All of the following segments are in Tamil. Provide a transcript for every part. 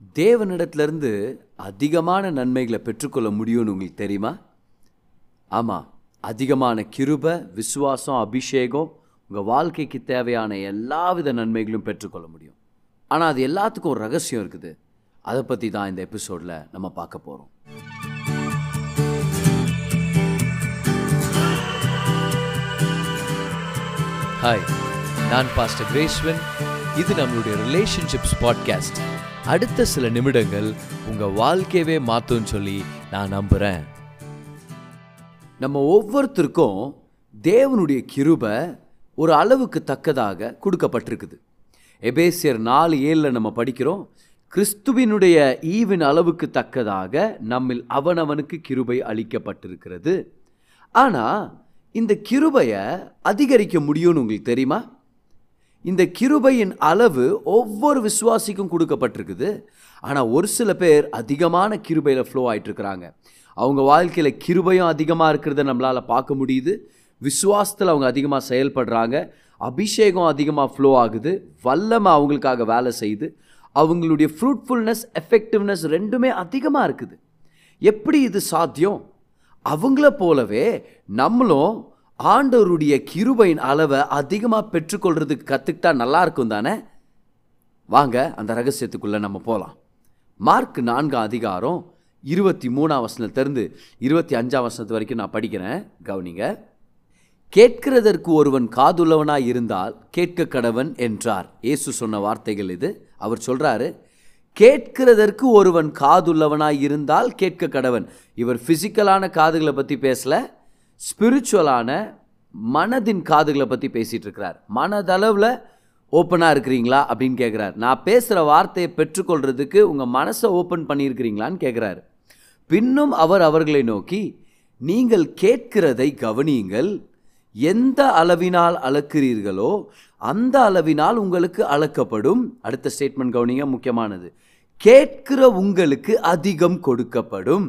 தேவனிடத்திலிருந்து அதிகமான நன்மைகளை பெற்றுக்கொள்ள முடியும்னு உங்களுக்கு தெரியுமா? ஆமாம் அதிகமான கிருப விசுவாசம் அபிஷேகம் உங்கள் வாழ்க்கைக்கு தேவையான எல்லாவித நன்மைகளும் பெற்றுக்கொள்ள முடியும். ஆனால் அது எல்லாத்துக்கும் ஒரு ரகசியம் இருக்குது. அதை பற்றி தான் இந்த எபிசோடில் நம்ம பார்க்க போகிறோம் ஹாய் நான் பாஸ்டர் கிரேஸ்வன் இது நம்மளுடைய ரிலேஷன்ஷிப்ஸ் பாட்காஸ்ட் அடுத்த சில நிமிடங்கள் உங்கள் வாழ்க்கையவே மாற்றும்னு சொல்லி நான் நம்புகிறேன் நம்ம ஒவ்வொருத்தருக்கும் தேவனுடைய கிருபை ஒரு அளவுக்கு தக்கதாக கொடுக்கப்பட்டிருக்குது. எபேசியர் நாலு ஏழில் நம்ம படிக்கிறோம் கிறிஸ்துவினுடைய ஈவின் அளவுக்கு தக்கதாக நம்மில் அவனவனுக்கு கிருபை அளிக்கப்பட்டிருக்கிறது. ஆனால் இந்த கிருபையை அதிகரிக்க முடியும்னு உங்களுக்கு தெரியுமா? இந்த கிருபையின் அளவு ஒவ்வொரு விசுவாசிக்கும் கொடுக்கப்பட்டிருக்குது. ஆனால் ஒரு சில பேர் அதிகமான கிருபையில் ஃப்ளோ ஆயிட்டு இருக்கிறாங்க அவங்க வாழ்க்கையில் கிருபையும் அதிகமாக இருக்கிறத நம்மளால் பார்க்க முடியுது. விசுவாசத்தில் அவங்க அதிகமாக செயல்படுறாங்க. அபிஷேகம் அதிகமாக ஃப்ளோ ஆகுது. வல்லமை அவங்களுக்காக வேலை செய்யுது. அவங்களுடைய ஃப்ரூட்ஃபுல்னஸ் எஃபெக்டிவ்னஸ் ரெண்டுமே அதிகமாக இருக்குது. எப்படி இது சாத்தியம்? அவங்கள போலவே நம்மளும் ஆண்டவருடைய கிருபையின் அளவை அதிகமாக பெற்றுக்கொள்றதுக்கு கற்றுக்கிட்டா நல்லா இருக்கும் தானே? வாங்க அந்த ரகசியத்துக்குள்ளே நம்ம போகலாம் மார்க் நான்காம் அதிகாரம் இருபத்தி மூணாம் வசனத்திலேருந்து இருபத்தி அஞ்சாம் வசனத்து வரைக்கும் நான் படிக்கிறேன். கவனிங்க. கேட்கிறதற்கு ஒருவன் காதுள்ளவனாய் இருந்தால் கேட்க கடவன் என்றார். இயேசு சொன்ன வார்த்தைகள் இது. அவர் சொல்கிறாரு கேட்கிறதற்கு ஒருவன் காதுள்ளவனாய் இருந்தால் கேட்க கடவன் இவர் ஃபிசிக்கலான காதுகளை பற்றி பேசலை ஸ்பிரிச்சுவலான மனதின் காதுகளை பற்றி பேசிகிட்டு இருக்கிறார் மனதளவில் ஓப்பனாக இருக்கிறீங்களா அப்படின்னு கேட்குறாரு நான் பேசுகிற வார்த்தையை பெற்றுக்கொள்கிறதுக்கு உங்கள் மனசை ஓப்பன் பண்ணியிருக்கிறீங்களான்னு கேட்குறாரு பின்னும் அவர் அவர்களை நோக்கி நீங்கள் கேட்கிறதை கவனியுங்கள். எந்த அளவினால் அளக்கிறீர்களோ அந்த அளவினால் உங்களுக்கு அளக்கப்படும். அடுத்த ஸ்டேட்மெண்ட் கவனிங்க முக்கியமானது. கேட்கிற உங்களுக்கு அதிகம் கொடுக்கப்படும்.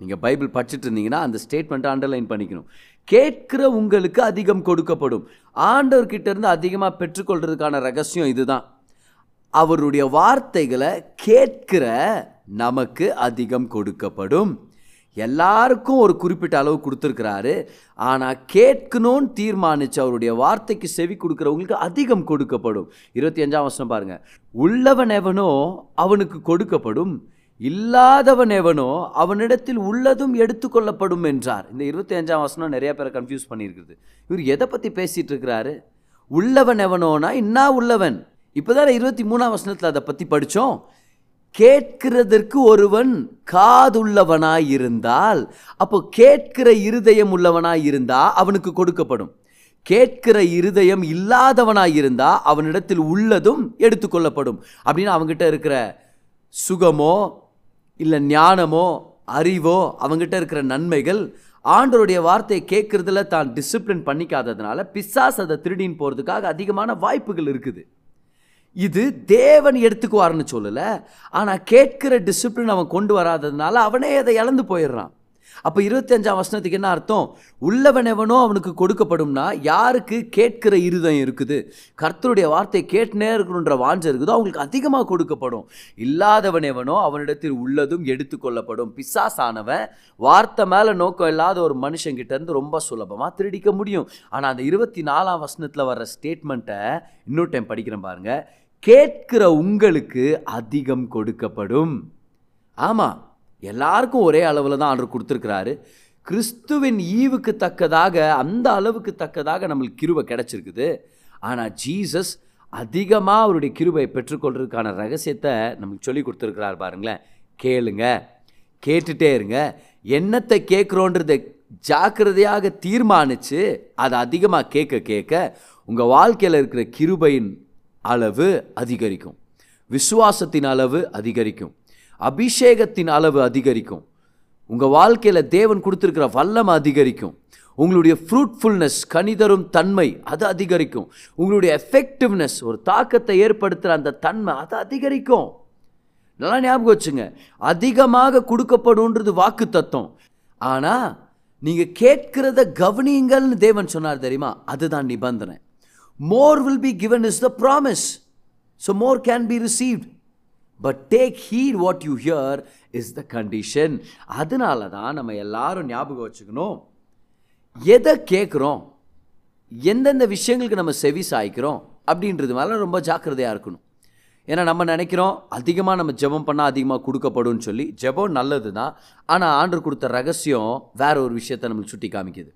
நீங்கள் பைபிள் படிச்சுட்டு இருந்தீங்கன்னா அந்த ஸ்டேட்மெண்ட்டை அண்டர்லைன் பண்ணிக்கணும். கேட்கிற உங்களுக்கு அதிகம் கொடுக்கப்படும். ஆண்டவர்கிட்ட இருந்து அதிகமாக பெற்றுக்கொள்றதுக்கான ரகசியம் இதுதான். அவருடைய வார்த்தைகளை கேட்கிற நமக்கு அதிகம் கொடுக்கப்படும். எல்லாருக்கும் ஒரு குறிப்பிட்ட அளவு கொடுத்துருக்கிறாரு. ஆனால் கேட்கணும்னு தீர்மானிச்சு அவருடைய வார்த்தைக்கு செவி கொடுக்குறவங்களுக்கு அதிகம் கொடுக்கப்படும். இருபத்தி அஞ்சாம் வருஷம் பாருங்கள் உள்ளவன் எவனோ அவனுக்கு கொடுக்கப்படும். இல்லாதவன் எவனோ அவனிடத்தில் உள்ளதும் எடுத்துக்கொள்ளப்படும் என்றார். இந்த இருபத்தி அஞ்சாம் வசனம் நிறைய பேரை கன்ஃபியூஸ் பண்ணியிருக்குது. இவர் எதை பற்றி பேசிகிட்டு இருக்கிறாரு உள்ளவன் எவனோனா இன்னா உள்ளவன்? இப்போதான் இருபத்தி மூணாம் வசனத்தில் அதை பற்றி படித்தோம் கேட்கிறதற்கு ஒருவன் காதுள்ளவனாய் இருந்தால் அப்போ கேட்கிற இருதயம் உள்ளவனாய் இருந்தா அவனுக்கு கொடுக்கப்படும். கேட்கிற இருதயம் இல்லாதவனாய் இருந்தா அவனிடத்தில் உள்ளதும் எடுத்துக்கொள்ளப்படும். அப்படின்னு அவங்ககிட்ட இருக்கிற சுகமோ இல்லை ஞானமோ அறிவோ அவங்ககிட்ட இருக்கிற நன்மைகள் ஆண்டோருடைய வார்த்தையை கேட்குறதுல தான் டிசிப்ளின் பண்ணிக்காததுனால பிசாஸ் அதை திருடின்னு போகிறதுக்காக அதிகமான வாய்ப்புகள் இருக்குது. இது தேவன் எடுத்துக்குவார்னு சொல்லலை ஆனால் கேட்கிற டிசிப்ளின் அவன் கொண்டு வராததுனால அவனே அதை இழந்து போயிடுறான். அப்போ இருபத்தஞ்சாம் வசனத்துக்கு என்ன அர்த்தம்? உள்ளவன் எவனோ அவனுக்கு கொடுக்கப்படும்னா யாருக்கு கேட்கிற இருதயம் இருக்குது? கர்த்தருடைய வார்த்தை கேட்டுனே இருக்கணுன்ற வாஞ்சை இருக்குதோ. அவங்களுக்கு அதிகமாக கொடுக்கப்படும். இல்லாதவன் எவனோ அவனிடத்தில் உள்ளதும் எடுத்துக்கொள்ளப்படும் பிசாசானவன் வார்த்தை மேலே நோக்கம் இல்லாத ஒரு மனுஷங்கிட்ட இருந்து ரொம்ப சுலபமாக திருடிக்க முடியும். ஆனால் அந்த இருபத்தி நாலாம் வசனத்தில் வர்ற ஸ்டேட்மெண்ட்டை இன்னொரு டைம் படிக்கிறேன் பாருங்க. கேட்கிற உங்களுக்கு அதிகம் கொடுக்கப்படும். ஆமாம் எல்லாருக்கும் ஒரே அளவில் தான் ஆர்டர் கொடுத்துருக்கிறாரு. கிறிஸ்துவின் ஈவுக்கு தக்கதாக அந்த அளவுக்கு தக்கதாக நம்மளுக்கு கிருபை கிடச்சிருக்குது. ஆனால் ஜீசஸ் அதிகமாக அவருடைய கிருபை பெற்றுக்கொள்றதுக்கான ரகசியத்தை நமக்கு சொல்லி கொடுத்துருக்கிறார் பாருங்களேன். கேளுங்க கேட்டுட்டே இருங்க. என்னத்தை கேட்குறோன்றதை ஜாக்கிரதையாக தீர்மானித்து அதை அதிகமாக கேட்க கேட்க உங்கள் வாழ்க்கையில் இருக்கிற கிருபையின் அளவு அதிகரிக்கும். விசுவாசத்தின் அளவு அதிகரிக்கும். அபிஷேகத்தின் அளவு அதிகரிக்கும். உங்கள் வாழ்க்கையில் தேவன் கொடுத்துருக்கிற வல்லம் அதிகரிக்கும். உங்களுடைய ஃப்ரூட்ஃபுல்னஸ் கனிதரும் தன்மை அது அதிகரிக்கும். உங்களுடைய எஃபெக்டிவ்னஸ் ஒரு தாக்கத்தை ஏற்படுத்துகிற அந்த தன்மை அது அதிகரிக்கும். நல்லா ஞாபகம் வச்சுங்க. அதிகமாக கொடுக்கப்படும்ன்றது வாக்கு தத்துவம் ஆனால் நீங்கள் கேட்கிறத கவனியுங்கள்னு தேவன் சொன்னார் தெரியுமா? அதுதான் நிபந்தனை. More will be given is the promise so more can be received but take heed what you hear is the condition அதனால தான் நம்ம எல்லாரும் ஞாபகம் வச்சுக்கணும். எதை கேட்குறோம்? எந்தெந்த விஷயங்களுக்கு நம்ம செவி சாய்க்கிறோம்? அப்படின்றது மேலே ரொம்ப ஜாக்கிரதையாக இருக்கணும். ஏன்னா நம்ம நினைக்கிறோம் அதிகமாக நம்ம ஜெபம் பண்ணால் அதிகமாக கொடுக்கப்படும் சொல்லி. ஜெபம் நல்லது தான் ஆனால் ஆண்டு கொடுத்த ரகசியம் வேற ஒரு விஷயத்தை நம்மளுக்கு சுட்டி காமிக்குது.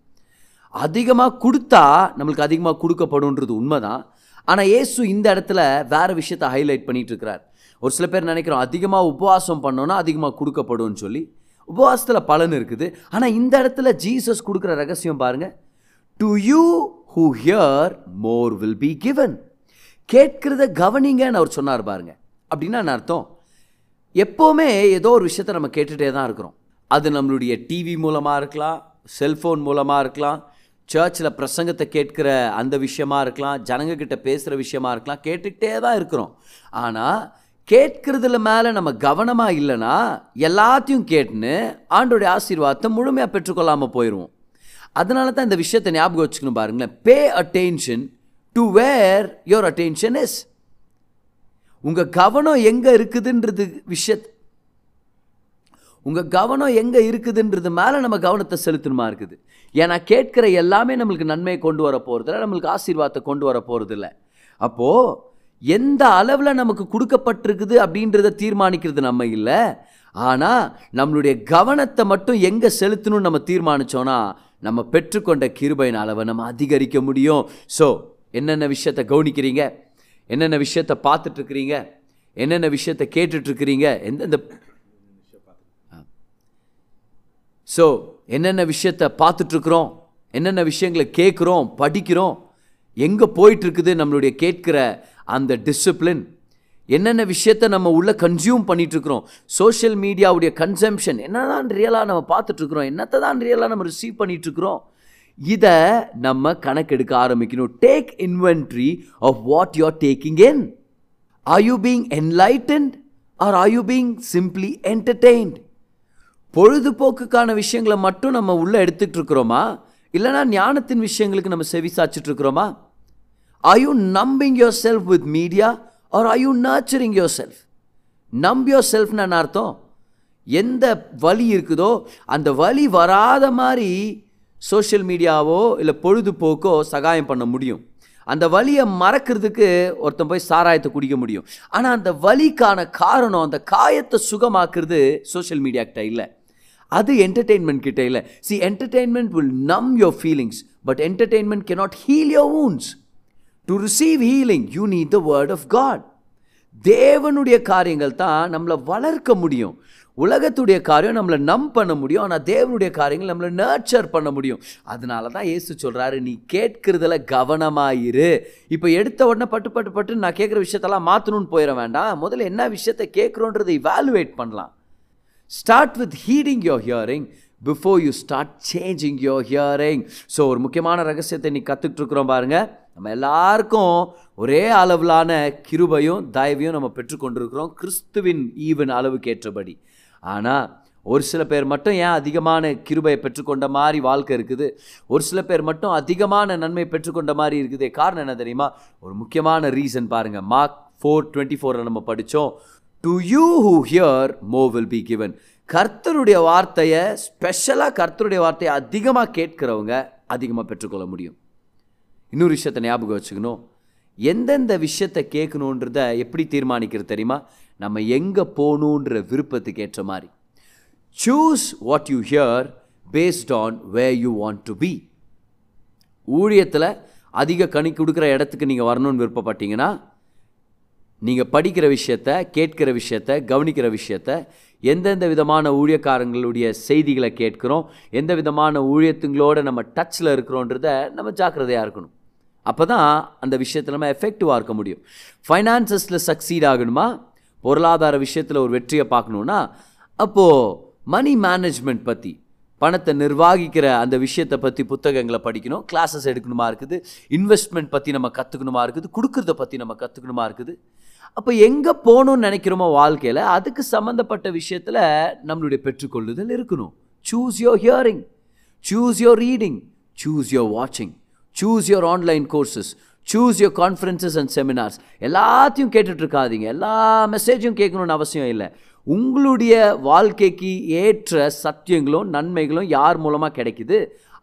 அதிகமாக கொடுத்தா நம்மளுக்கு அதிகமாக கொடுக்கப்படும்ன்றது உண்மைதான். ஆனால் இயேசு இந்த இடத்துல வேறு விஷயத்தை ஹைலைட் பண்ணிகிட்டு இருக்கிறார். ஒரு சில பேர் நினைக்கிறோம் அதிகமாக உபவாசம் பண்ணோன்னா அதிகமாக கொடுக்கப்படும்னு சொல்லி. உபவாசத்தில் பலன் இருக்குது. ஆனால் இந்த இடத்துல ஜீசஸ் கொடுக்குற ரகசியம் பாருங்கள் to you who hear more will be given கேட்கிறத கவனிங்கன்னு அவர் சொன்னார் பாருங்க. அப்படின்னா என்ன அர்த்தம்? எப்போவுமே ஏதோ ஒரு விஷயத்த நம்ம கேட்டுகிட்டே தான் இருக்கிறோம். அது நம்மளுடைய டிவி மூலமாக இருக்கலாம் செல்ஃபோன் மூலமாக இருக்கலாம் சர்ச்சில் பிரசங்கத்தை கேட்கிற அந்த விஷயமா இருக்கலாம் ஜனங்கக்கிட்ட பேசுகிற விஷயமா இருக்கலாம் கேட்டுக்கிட்டே தான் இருக்கிறோம். ஆனால் கேட்கறதுல மேலே நம்ம கவனமாக இல்லைன்னா எல்லாத்தையும் கேட்டுன்னு ஆண்டோடைய ஆசீர்வாதத்தை முழுமையாக பெற்றுக்கொள்ளாமல் போயிடுவோம் அதனால தான் இந்த விஷயத்தை ஞாபகம் வச்சுக்கணும் பாருங்களேன். Pay attention to where your attention is உங்கள் கவனம் எங்கே இருக்குதுன்றது விஷயத் உங்கள் கவனம் எங்கே இருக்குதுன்றது மேலே நம்ம கவனத்தை செலுத்தணுமா இருக்குது? ஏன்னா கேட்குற எல்லாமே நம்மளுக்கு நன்மையை கொண்டு வர போகிறதில்ல நம்மளுக்கு ஆசீர்வாதத்தை கொண்டு வர போகிறதில்ல அப்போது எந்த அளவில் நமக்கு கொடுக்கப்பட்டிருக்குது அப்படின்றத தீர்மானிக்கிறது நம்ம இல்லை. ஆனால் நம்மளுடைய கவனத்தை மட்டும் எங்கே செலுத்தணும்னு நம்ம தீர்மானிச்சோன்னா நம்ம பெற்றுக்கொண்ட கிருபையின் அளவை நம்ம அதிகரிக்க முடியும். ஸோ என்னென்ன விஷயத்தை கவனிக்கிறீங்க? என்னென்ன விஷயத்தை பார்த்துட்ருக்கிறீங்க? என்னென்ன விஷயத்தை கேட்டுட்ருக்கிறீங்க? எந்தெந்த ஸோ என்னென்ன விஷயத்தை பார்த்துட்ருக்குறோம்? என்னென்ன விஷயங்களை கேட்குறோம்? படிக்கிறோம்? எங்கே போயிட்டுருக்குது நம்மளுடைய கேட்குற அந்த டிசிப்ளின் என்னென்ன விஷயத்தை நம்ம உள்ளே கன்சியூம் பண்ணிகிட்ருக்குறோம் சோஷியல் மீடியாவுடைய கன்சம்ஷன் என்ன தான் ரியலாக நம்ம பார்த்துட்ருக்குறோம் என்னத்தை தான் ரியலாக நம்ம ரிசீவ் பண்ணிகிட்ருக்குறோம் இதை நம்ம கணக்கெடுக்க ஆரம்பிக்கணும். Take inventory of what you are taking in are you being enlightened or are you being simply entertained பொழுதுபோக்குக்கான விஷயங்களை மட்டும் நம்ம உள்ளே எடுத்துக்கிட்டு இருக்கிறோமா இல்லைனா ஞானத்தின் விஷயங்களுக்கு நம்ம செவி சாச்சிட்டு இருக்கிறோமா are you numbing yourself with media or are you nurturing yourself numb your செல்ஃப்னு அர்த்தம்? எந்த வலி இருக்குதோ அந்த வலி வராத மாதிரி சோஷியல் மீடியாவோ இல்லை பொழுதுபோக்கோ சகாயம் பண்ண முடியும். அந்த வலியை மறக்கிறதுக்கு ஒருத்தன் போய் சாராயத்தை குடிக்க முடியும். ஆனால் அந்த வலிக்கான காரணம் அந்த காயத்தை சுகமாக்குறது சோஷியல் மீடியா கிட்ட இல்லை. அது என்டர்டெயின்மெண்ட் கிட்ட இல்லை. See entertainment will numb your feelings but entertainment cannot heal your wounds. To receive healing you need the word of God தேவனுடைய காரியங்கள் தான் நம்மளை வளர்க்க முடியும். உலகத்துடைய காரியம் நம்மளை நம் பண்ண முடியும். ஆனால் தேவனுடைய காரியங்கள் நம்மளை நர்ச்சர் பண்ண முடியும். அதனால தான் ஏசு சொல்கிறாரு நீ கேட்கறதுல கவனமாயிரு. இப்போ எடுத்த உடனே பட்டு பட்டு பட்டு நான் கேட்குற விஷயத்தெல்லாம் மாற்றணும்னு போயிட வேண்டாம். முதல்ல என்ன விஷயத்தை கேட்குறோன்றதை இவாலுவேட் பண்ணலாம். Start with heeding your hearing before you start changing your hearing so ஒரு முக்கியமான ரகசியத்தை நீ கற்றுக்கிட்டு இருக்கிறோம் பாருங்கள் நம்ம எல்லாருக்கும் ஒரே அளவிலான கிருபையும் தயவையும் நம்ம பெற்றுக்கொண்டிருக்கிறோம் கிறிஸ்துவின் ஈவன் அளவுக்கு ஏற்றபடி ஆனால் ஒரு சில பேர் மட்டும் ஏன் அதிகமான கிருபையை பெற்றுக்கொண்ட மாதிரி வாழ்க்கை இருக்குது? ஒரு சில பேர் மட்டும் அதிகமான நன்மை பெற்றுக்கொண்ட மாதிரி இருக்குது. காரணம் என்ன தெரியுமா? ஒரு முக்கியமான ரீசன் பாருங்கள் மார்க் ஃபோர் டுவெண்ட்டி ஃபோரில் நம்ம படித்தோம் to you who hear more will be given கர்த்தருடைய வார்த்தையை ஸ்பெஷலாக கர்த்தருடைய வார்த்தையை அதிகமாக கேட்கிறவங்க அதிகமாக பெற்றுக்கொள்ள முடியும். இன்னொரு விஷயத்தை ஞாபகம் வச்சுக்கணும். எந்தெந்த விஷயத்தை கேட்கணுன்றத எப்படி தீர்மானிக்கிறது தெரியுமா? நம்ம எங்கே போகணுன்ற விருப்பத்துக்கு ஏற்ற மாதிரி. Choose what you hear based on way you want to be ஊழியத்தில் அதிக கணி கொடுக்குற இடத்துக்கு நீங்கள் வரணும்னு விருப்பப்பட்டீங்கன்னா நீங்கள் படிக்கிற விஷயத்த கேட்கிற விஷயத்த கவனிக்கிற விஷயத்த எந்தெந்த விதமான ஊழியக்காரங்களுடைய செய்திகளை கேட்குறோம் எந்த விதமான ஊழியத்துங்களோட நம்ம டச்சில் இருக்கிறோன்றத நம்ம ஜாக்கிரதையாக இருக்கணும். அப்போ தான் அந்த விஷயத்தில் நம்ம எஃபெக்டிவாக இருக்க முடியும். ஃபைனான்சஸில் சக்சீட் ஆகணுமா? பொருளாதார விஷயத்தில் ஒரு வெற்றியை பார்க்கணுன்னா அப்போது மணி மேனேஜ்மெண்ட் பற்றி பணத்தை நிர்வாகிக்கிற அந்த விஷயத்தை பற்றி புத்தகங்களை படிக்கணும் கிளாஸஸ் எடுக்கணுமா இருக்குது இன்வெஸ்ட்மெண்ட் பற்றி நம்ம கற்றுக்கணுமா இருக்குது கொடுக்குறத பற்றி நம்ம கற்றுக்கணுமா இருக்குது? அப்போ எங்கே போகணும்னு நினைக்கிறோமோ வாழ்க்கையில் அதுக்கு சம்மந்தப்பட்ட விஷயத்தில் நம்மளுடைய பெற்றுக்கொள்ளுதல் இருக்கணும். Choose your hearing choose your reading choose your வாட்சிங் choose your online courses choose your conferences and seminars எல்லாத்தையும் கேட்டுட்ருக்காதீங்க. எல்லா மெசேஜும் கேட்கணும்னு அவசியம் இல்லை. உங்களுடைய வாழ்க்கைக்கு ஏற்ற சத்தியங்களும் நன்மைகளும் யார் மூலமாக கிடைக்குது?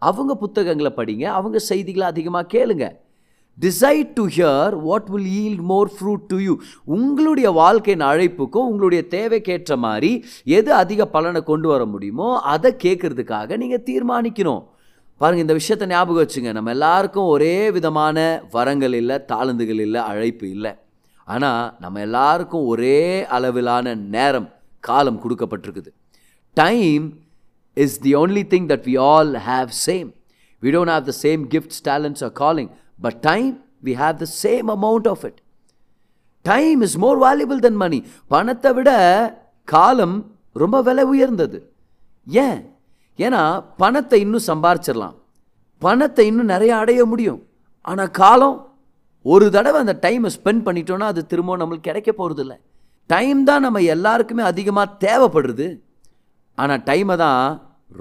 அவங்க புத்தகங்களை படிங்க. அவங்க செய்திகளை அதிகமாக கேளுங்கள் decide to hear what will yield more fruit to you உங்களுடைய வாழ்க்கையின் அழைப்புக்கும் உங்களுடைய தேவைக்கேற்ற மாதிரி எது அதிக பலனை கொண்டு வர முடியுமோ அதை கேட்கறதுக்காக நீங்கள் தீர்மானிக்கணும். பாருங்கள் இந்த விஷயத்தை ஞாபகம் வச்சுங்க. நம்ம எல்லாருக்கும் ஒரே விதமான வரங்கள் இல்லை தாளந்துகள் இல்லை அழைப்பு இல்லை. ஆனால் நம்ம எல்லாருக்கும் ஒரே அளவிலான நேரம் காலம் கொடுக்கப்பட்டிருக்குது. Time is the only thing that we all have same we don't have the same gifts talents or calling but time we have the same amount of it. Time is more valuable than money பணத்தை விட காலம் ரொம்ப விலை உயர்ந்தது. ஏன்? ஏன்னா பணத்தை இன்னும் சம்பாரிச்சிடலாம். பணத்தை இன்னும் நிறைய அடைய முடியும். ஆனால் காலம் ஒரு தடவை அந்த டைமை ஸ்பெண்ட் பண்ணிட்டோன்னா அது திரும்ப நம்மளுக்கு கிடைக்க இல்லை டைம் தான் நம்ம எல்லாருக்குமே அதிகமாக தேவைப்படுறது. ஆனால் டைமை தான்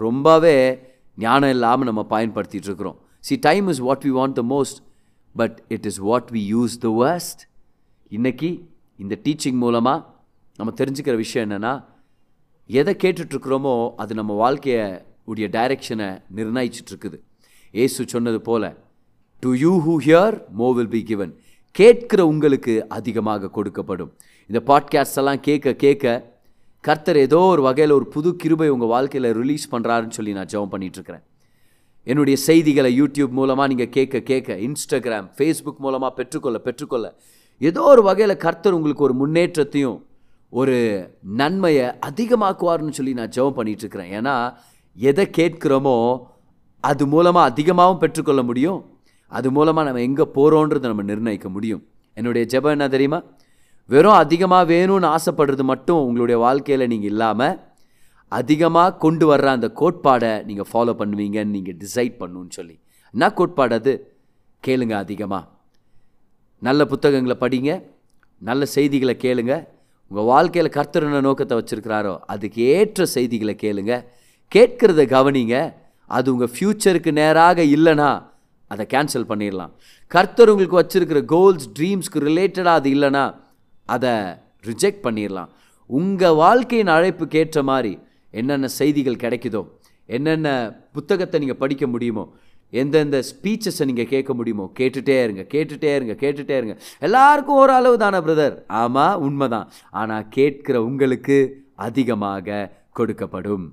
ரொம்பவே ஞானம் இல்லாமல் நம்ம பயன்படுத்திகிட்டு இருக்கிறோம். See time is what we want the most but it is what we use the worst இன்றைக்கி இந்த டீச்சிங் மூலமாக நம்ம தெரிஞ்சுக்கிற விஷயம் என்னென்னா எதை கேட்டுட்ருக்குறோமோ அது நம்ம வாழ்க்கையுடைய டைரக்ஷனை நிர்ணயிச்சிட்ருக்குது. ஏசு சொன்னது போல் to you who hear more will be given கேட்கிற உங்களுக்கு அதிகமாக கொடுக்கப்படும். இந்த பாட்காஸ்ட் எல்லாம் கேட்க கேட்க கர்த்தர் ஏதோ ஒரு வகையில் ஒரு புது கிருபை உங்கள் வாழ்க்கையில் ரிலீஸ் பண்ணுறாருன்னு சொல்லி நான் ஜெபம் பண்ணிகிட்ருக்கிறேன் என்னுடைய செய்திகளை யூடியூப் மூலமாக நீங்கள் கேட்க கேட்க இன்ஸ்டாகிராம் ஃபேஸ்புக் மூலமாக பெற்றுக்கொள்ள பெற்றுக்கொள்ள ஏதோ ஒரு வகையில் கர்த்தர் உங்களுக்கு ஒரு முன்னேற்றத்தையும் ஒரு நன்மையை அதிகமாக்குவார்னு சொல்லி நான் ஜெபம் பண்ணிகிட்ருக்கிறேன் ஏன்னா எதை கேட்குறோமோ அது மூலமாக அதிகமாகவும் பெற்றுக்கொள்ள முடியும். அது மூலமாக நம்ம எங்கே போகிறோன்றதை நம்ம நிர்ணயிக்க முடியும். என்னுடைய ஜெபம் என்ன தெரியுமா? வெறும் அதிகமாக வேணும்னு ஆசைப்படுறது மட்டும் உங்களுடைய வாழ்க்கையில் நீங்கள் இல்லாமல் அதிகமாக கொண்டு வர்ற அந்த கோட்பாடை நீங்கள் ஃபாலோ பண்ணுவீங்கன்னு நீங்கள் டிசைட் பண்ணுன்னு சொல்லி. என்ன கோட்பாடு அது? கேளுங்க அதிகமாக நல்ல புத்தகங்களை படிங்க. நல்ல செய்திகளை கேளுங்க. உங்கள் வாழ்க்கையில் கர்த்தர் என்ன நோக்கத்தை வச்சுருக்கிறாரோ அதுக்கு ஏற்ற செய்திகளை கேளுங்க. கேட்கிறத கவனிங்க. அது உங்கள் ஃப்யூச்சருக்கு நேராக இல்லைனா அதை கேன்சல் பண்ணிடலாம். கர்த்தர் உங்களுக்கு வச்சுருக்கிற கோல்ஸ் ட்ரீம்ஸ்க்கு ரிலேட்டடாக அது இல்லைனா அதை ரிஜெக்ட் பண்ணிடலாம். உங்கள் வாழ்க்கையின் அழைப்புக்கு ஏற்ற மாதிரி என்னென்ன செய்திகள் கிடைக்குதோ என்னென்ன புத்தகத்தை நீங்கள் படிக்க முடியுமோ எந்தெந்த ஸ்பீச்சஸை நீங்கள் கேட்க முடியுமோ கேட்டுட்டே இருங்க கேட்டுகிட்டே இருங்க கேட்டுகிட்டே இருங்க. எல்லாருக்கும் ஓரளவு தானே பிரதர் ஆமாம் உண்மைதான். ஆனால் கேட்கிற உங்களுக்கு அதிகமாக கொடுக்கப்படும்.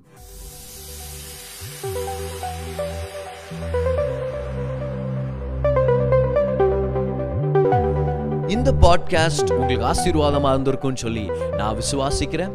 இந்த பாட்காஸ்ட் உங்களுக்கு ஆசீர்வாதமாக இருந்திருக்கும்னு சொல்லி நான் விசுவாசிக்கிறேன்.